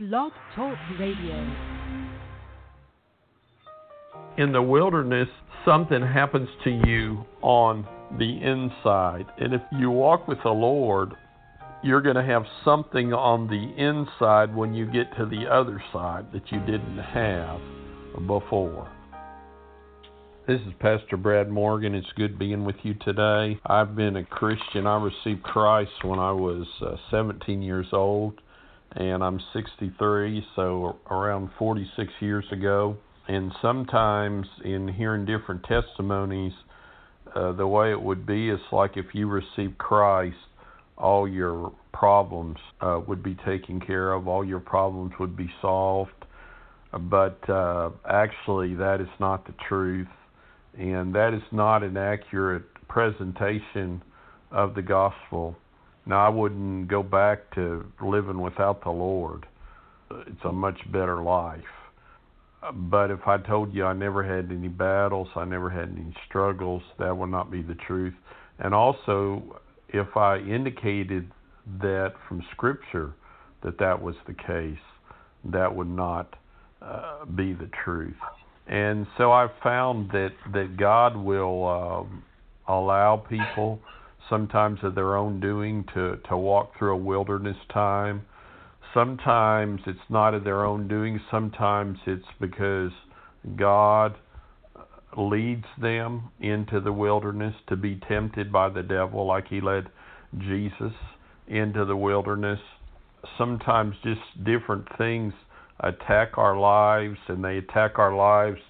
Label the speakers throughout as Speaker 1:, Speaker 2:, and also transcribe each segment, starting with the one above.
Speaker 1: Blog Talk Radio.
Speaker 2: In the wilderness, something happens to you on the inside. And if you walk with the Lord, you're going to have something on the inside when you get to the other side that you didn't have before. This is Pastor Brad Morgan. It's good being with you today. I've been a Christian. I received Christ when I was uh, 17 years old, and I'm 63, so around 46 years ago. And sometimes in hearing different testimonies, uh, the way it would be is like if you received Christ, all your problems uh, would be taken care of, all your problems would be solved. But uh, actually, that is not the truth and that is not an accurate presentation of the gospel. Now, I wouldn't go back to living without the Lord. It's a much better life. But if I told you I never had any battles, I never had any struggles, that would not be the truth. And also, if I indicated that from Scripture that that was the case, that would not uh, be the truth. And so I've found that that God will um, allow people sometimes of their own doing to to walk through a wilderness time. Sometimes it's not of their own doing. Sometimes it's because God leads them into the wilderness to be tempted by the devil, like He led Jesus into the wilderness. Sometimes just different things attack our lives, and they attack our lives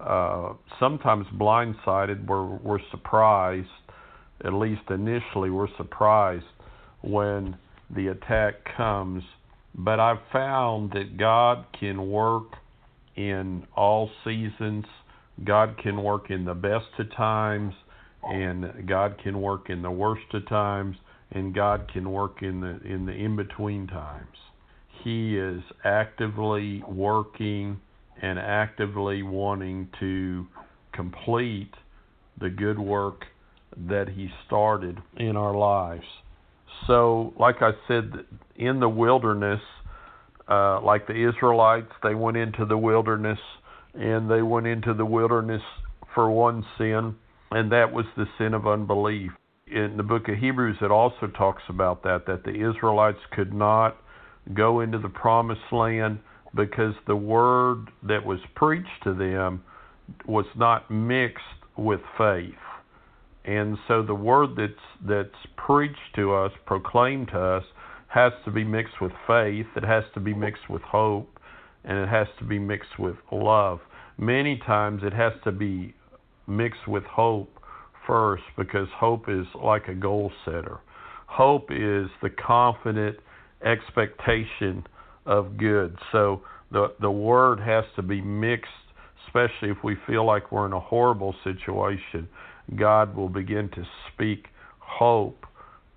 Speaker 2: uh, sometimes blindsided. We're, we're surprised, at least initially, we're surprised when the attack comes. But I've found that God can work in all seasons. God can work in the best of times, and God can work in the worst of times, and God can work in the in the in between times. He is actively working and actively wanting to complete the good work that He started in our lives. So, like I said, in the wilderness, uh, like the Israelites, they went into the wilderness and they went into the wilderness for one sin, and that was the sin of unbelief. In the book of Hebrews, it also talks about that, that the Israelites could not go into the promised land because the word that was preached to them was not mixed with faith. And so the word that's that's preached to us, proclaimed to us, has to be mixed with faith, it has to be mixed with hope, and it has to be mixed with love. Many times it has to be mixed with hope first because hope is like a goal setter. Hope is the confident expectation of good. So the the word has to be mixed, especially if we feel like we're in a horrible situation. God will begin to speak hope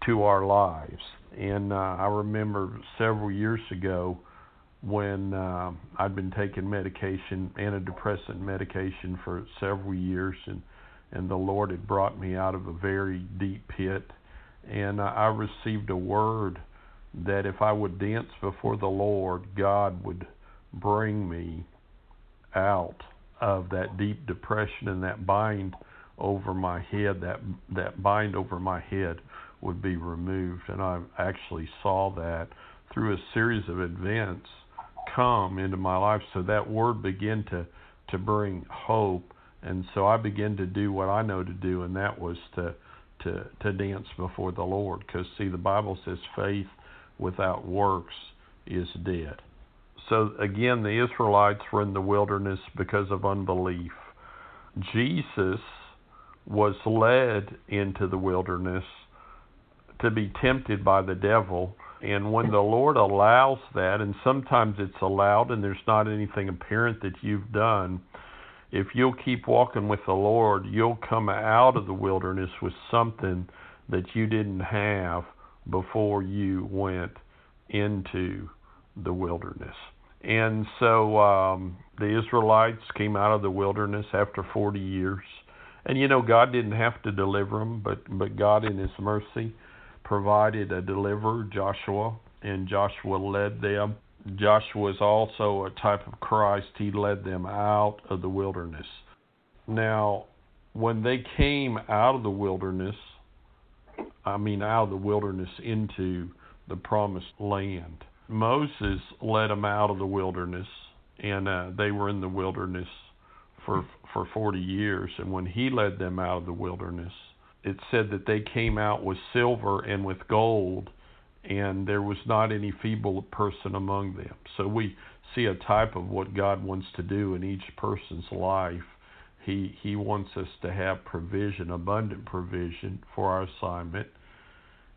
Speaker 2: to our lives. And uh, I remember several years ago when uh, I'd been taking medication, antidepressant medication, for several years, and and the Lord had brought me out of a very deep pit, and uh, I received a word that if I would dance before the Lord, God would bring me out of that deep depression and that bind over my head, that that bind over my head would be removed. And I actually saw that through a series of events come into my life. So that word began to to bring hope. And so I began to do what I know to do, and that was to to to dance before the Lord. Because see, the Bible says faith without works is dead. So again, the Israelites were in the wilderness because of unbelief. Jesus was led into the wilderness to be tempted by the devil. And when the Lord allows that, and sometimes it's allowed and there's not anything apparent that you've done, if you'll keep walking with the Lord, you'll come out of the wilderness with something that you didn't have before you went into the wilderness. And so um, the Israelites came out of the wilderness after 40 years. And you know, God didn't have to deliver them, but, but God, in His mercy, provided a deliverer, Joshua, and Joshua led them Joshua is also a type of Christ. He led them out of the wilderness. Now, when they came out of the wilderness, I mean, out of the wilderness into the promised land, Moses led them out of the wilderness, and uh, they were in the wilderness for for 40 years. And when he led them out of the wilderness, it said that they came out with silver and with gold, and there was not any feeble person among them. So we see a type of what God wants to do in each person's life. He he wants us to have provision, abundant provision for our assignment.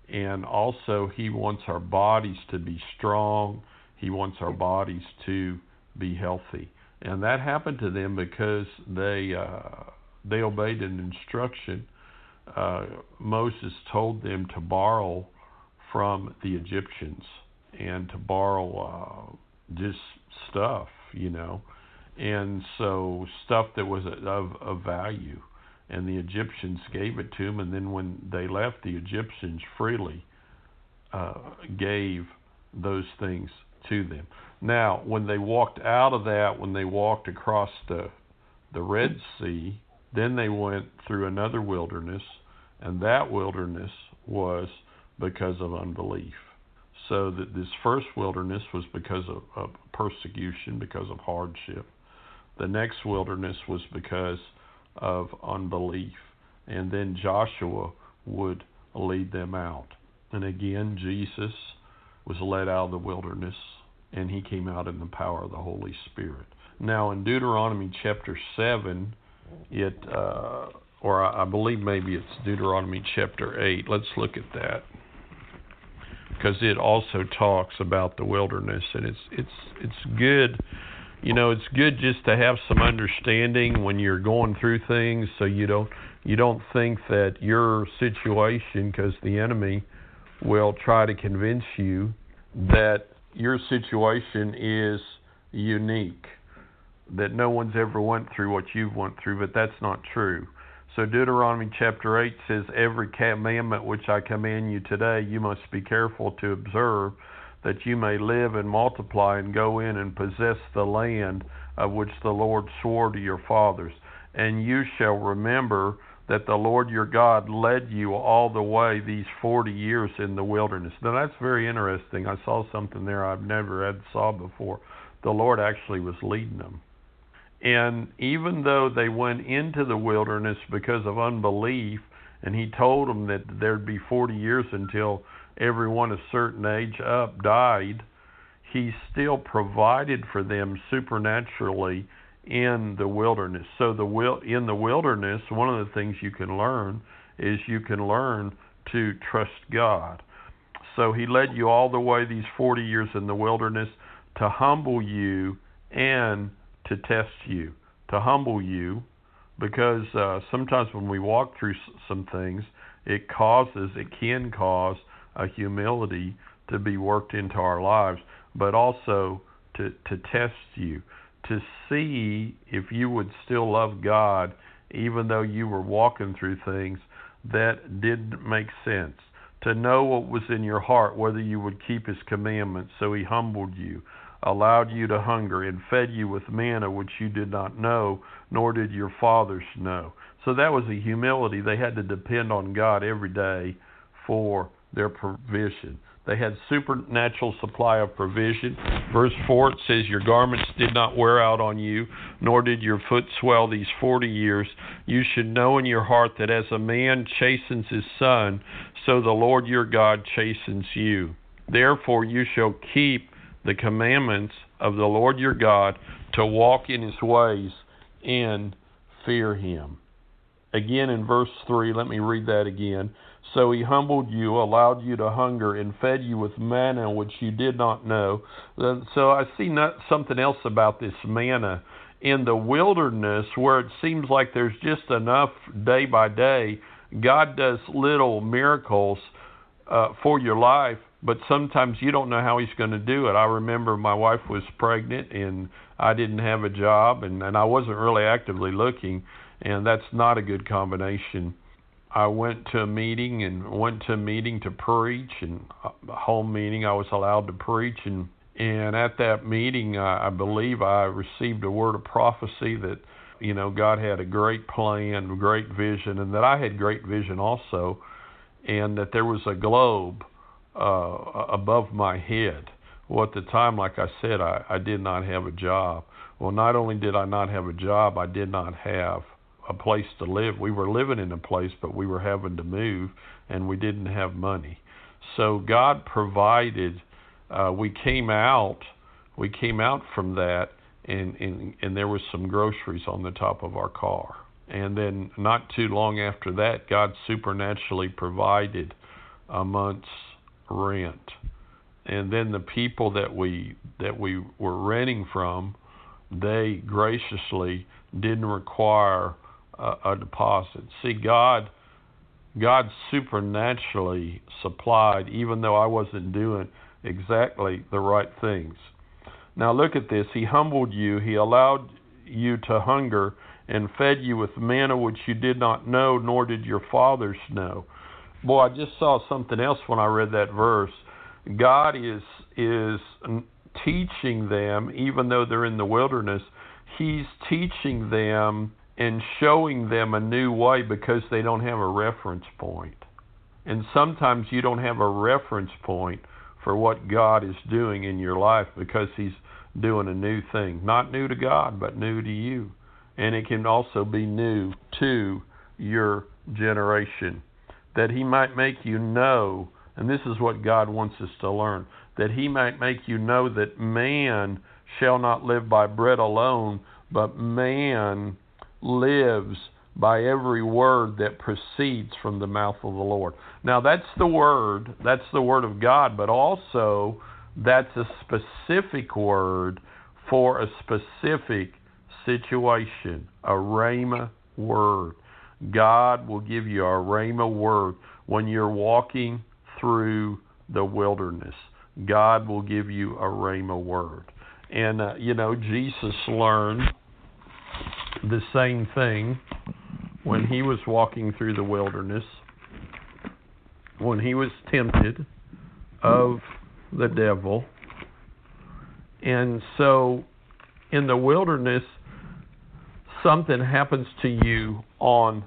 Speaker 2: And also he wants our bodies to be strong. He wants our bodies to be healthy. And that happened to them because they uh, they obeyed an instruction uh, Moses told them to borrow from the Egyptians and to borrow uh, just stuff, you know, and so stuff that was of, of value. And the Egyptians gave it to them, and then when they left, the Egyptians freely uh, gave those things to them. Now, when they walked out of that, when they walked across the the Red Sea, then they went through another wilderness and that wilderness was because of unbelief. So that this first wilderness was because of, of persecution, because of hardship. The next wilderness was because of unbelief. And then Joshua would lead them out. And again, Jesus was led out of the wilderness and he came out in the power of the Holy Spirit. Now, in Deuteronomy chapter 7, it uh, or I, believe maybe it's Deuteronomy chapter 8. Let's look at that. Because it also talks about the wilderness and it's it's it's good you know it's good just to have some understanding when you're going through things so you don't you don't think that your situation because the enemy will try to convince you that your situation is unique that no one's ever went through what you've went through but that's not true so Deuteronomy chapter 8 says, Every commandment which I command you today, you must be careful to observe, that you may live and multiply and go in and possess the land of which the Lord swore to your fathers. And you shall remember that the Lord your God led you all the way these 40 years in the wilderness. Now that's very interesting. I saw something there I've never had saw before. The Lord actually was leading them. And even though they went into the wilderness because of unbelief, and he told them that there'd be 40 years until everyone a certain age up died, he still provided for them supernaturally in the wilderness. So the will in the wilderness, one of the things you can learn is you can learn to trust God. So he led you all the way these 40 years in the wilderness to humble you and to test you, to humble you, because uh, sometimes when we walk through some things, it causes, it can cause a humility to be worked into our lives, but also to, to test you, to see if you would still love God even though you were walking through things that didn't make sense. To know what was in your heart, whether you would keep His commandments, so He humbled you allowed you to hunger, and fed you with manna which you did not know, nor did your fathers know. So that was a humility. They had to depend on God every day for their provision. They had supernatural supply of provision. Verse 4 it says, Your garments did not wear out on you, nor did your foot swell these forty years. You should know in your heart that as a man chastens his son, so the Lord your God chastens you. Therefore you shall keep the commandments of the Lord your God to walk in his ways and fear him. Again in verse 3, let me read that again. So he humbled you, allowed you to hunger, and fed you with manna which you did not know. So I see not, something else about this manna. In the wilderness, where it seems like there's just enough day by day, God does little miracles uh, for your life but sometimes you don't know how he's going to do it. I remember my wife was pregnant and I didn't have a job and, and I wasn't really actively looking, and that's not a good combination. I went to a meeting and went to a meeting to preach and a home meeting I was allowed to preach and And at that meeting, I, I believe I received a word of prophecy that, you know, God had a great plan, great vision, and that I had great vision also, and that there was a globe uh, above my head. Well, at the time, like I said, I, I did not have a job. Well, not only did I not have a job, I did not have a place to live. We were living in a place, but we were having to move, and we didn't have money. So God provided. Uh, we came out. We came out from that, and, and and there was some groceries on the top of our car. And then not too long after that, God supernaturally provided a month's rent. And then the people that we that we were renting from, they graciously didn't require a, a deposit. See, God God supernaturally supplied, even though I wasn't doing exactly the right things. Now look at this. He humbled you. He allowed you to hunger and fed you with manna which you did not know, nor did your fathers know. Boy, I just saw something else when I read that verse. God is is teaching them, even though they're in the wilderness. He's teaching them and showing them a new way because they don't have a reference point. And sometimes you don't have a reference point for what God is doing in your life because He's doing a new thing. Not new to God, but new to you. And it can also be new to your generation. That He might make you know, and this is what God wants us to learn, that He might make you know that man shall not live by bread alone, but man lives by every word that proceeds from the mouth of the Lord. Now that's the word, that's the word of God, but also that's a specific word for a specific situation, a rhema word. God will give you a rhema word when you're walking through the wilderness. God will give you a rhema word. And, uh, you know, Jesus learned the same thing when he was walking through the wilderness, when he was tempted of the devil. And so in the wilderness, something happens to you on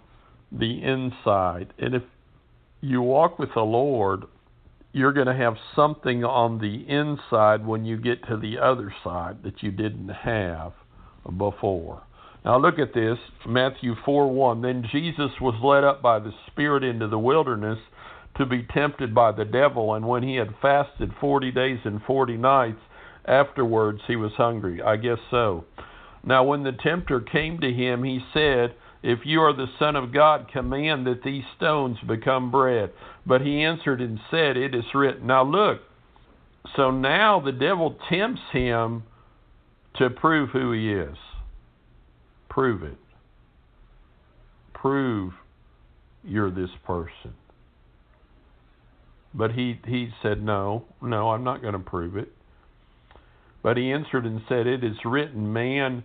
Speaker 2: the inside. And if you walk with the Lord, you're going to have something on the inside when you get to the other side that you didn't have before. Now look at this, Matthew 4 1. Then Jesus was led up by the Spirit into the wilderness to be tempted by the devil, and when he had fasted forty days and forty nights, afterwards he was hungry. I guess so. Now when the tempter came to him, he said, If you are the Son of God, command that these stones become bread. But he answered and said, It is written. Now look, so now the devil tempts him to prove who he is. Prove it. Prove you're this person. But he, he said, No, no, I'm not going to prove it. But he answered and said, It is written, Man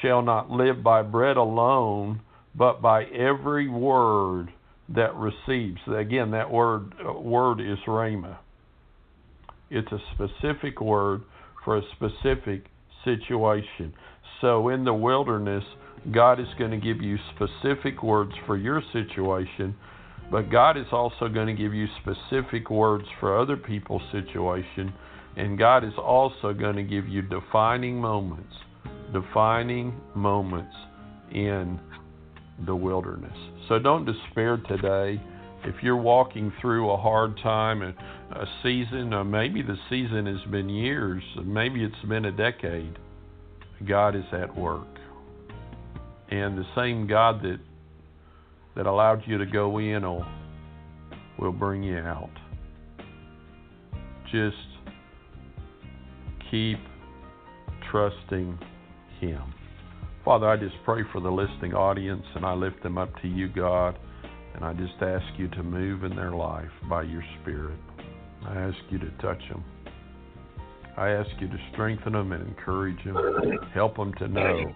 Speaker 2: shall not live by bread alone, but by every word that receives. Again, that word word is rhema. It's a specific word for a specific situation. So in the wilderness, God is going to give you specific words for your situation, but God is also going to give you specific words for other people's situation, and God is also going to give you defining moments, defining moments in the wilderness. So don't despair today. If you're walking through a hard time, a, a season, maybe the season has been years, maybe it's been a decade, God is at work and the same God that that allowed you to go in will will bring you out. Just keep trusting Him. Father, I just pray for the listening audience and I lift them up to you, God, and I just ask you to move in their life by your Spirit. I ask you to touch them. I ask you to strengthen them and encourage them, help them to know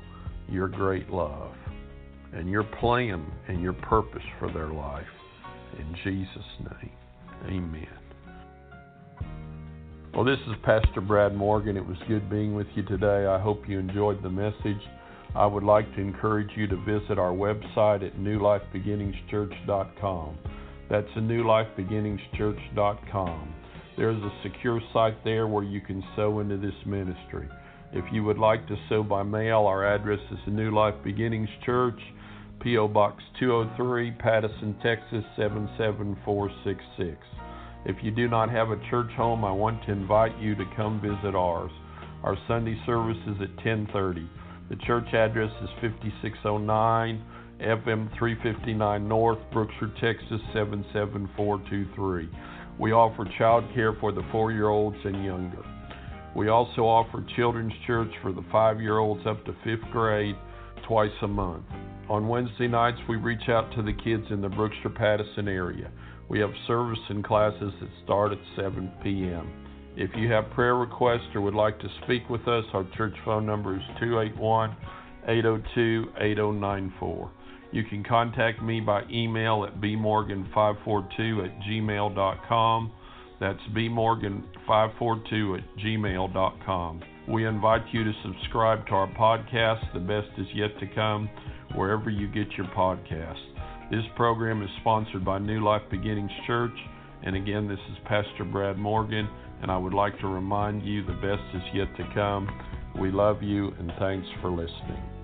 Speaker 2: your great love and your plan and your purpose for their life. In Jesus' name, amen. Well, this is Pastor Brad Morgan. It was good being with you today. I hope you enjoyed the message. I would like to encourage you to visit our website at newlifebeginningschurch.com. That's newlifebeginningschurch.com. There is a secure site there where you can sow into this ministry. If you would like to sow by mail, our address is the New Life Beginnings Church, P.O. Box 203, Pattison, Texas 77466. If you do not have a church home, I want to invite you to come visit ours. Our Sunday service is at 1030. The church address is 5609 FM 359 North, Brookshire, Texas 77423. We offer child care for the four year olds and younger. We also offer children's church for the five year olds up to fifth grade twice a month. On Wednesday nights, we reach out to the kids in the Brookshire Pattison area. We have service and classes that start at 7 p.m. If you have prayer requests or would like to speak with us, our church phone number is 281 802 8094. You can contact me by email at bmorgan542 at gmail.com. That's bmorgan542 at gmail.com. We invite you to subscribe to our podcast, The Best Is Yet to Come, wherever you get your podcasts. This program is sponsored by New Life Beginnings Church. And again, this is Pastor Brad Morgan, and I would like to remind you the best is yet to come. We love you, and thanks for listening.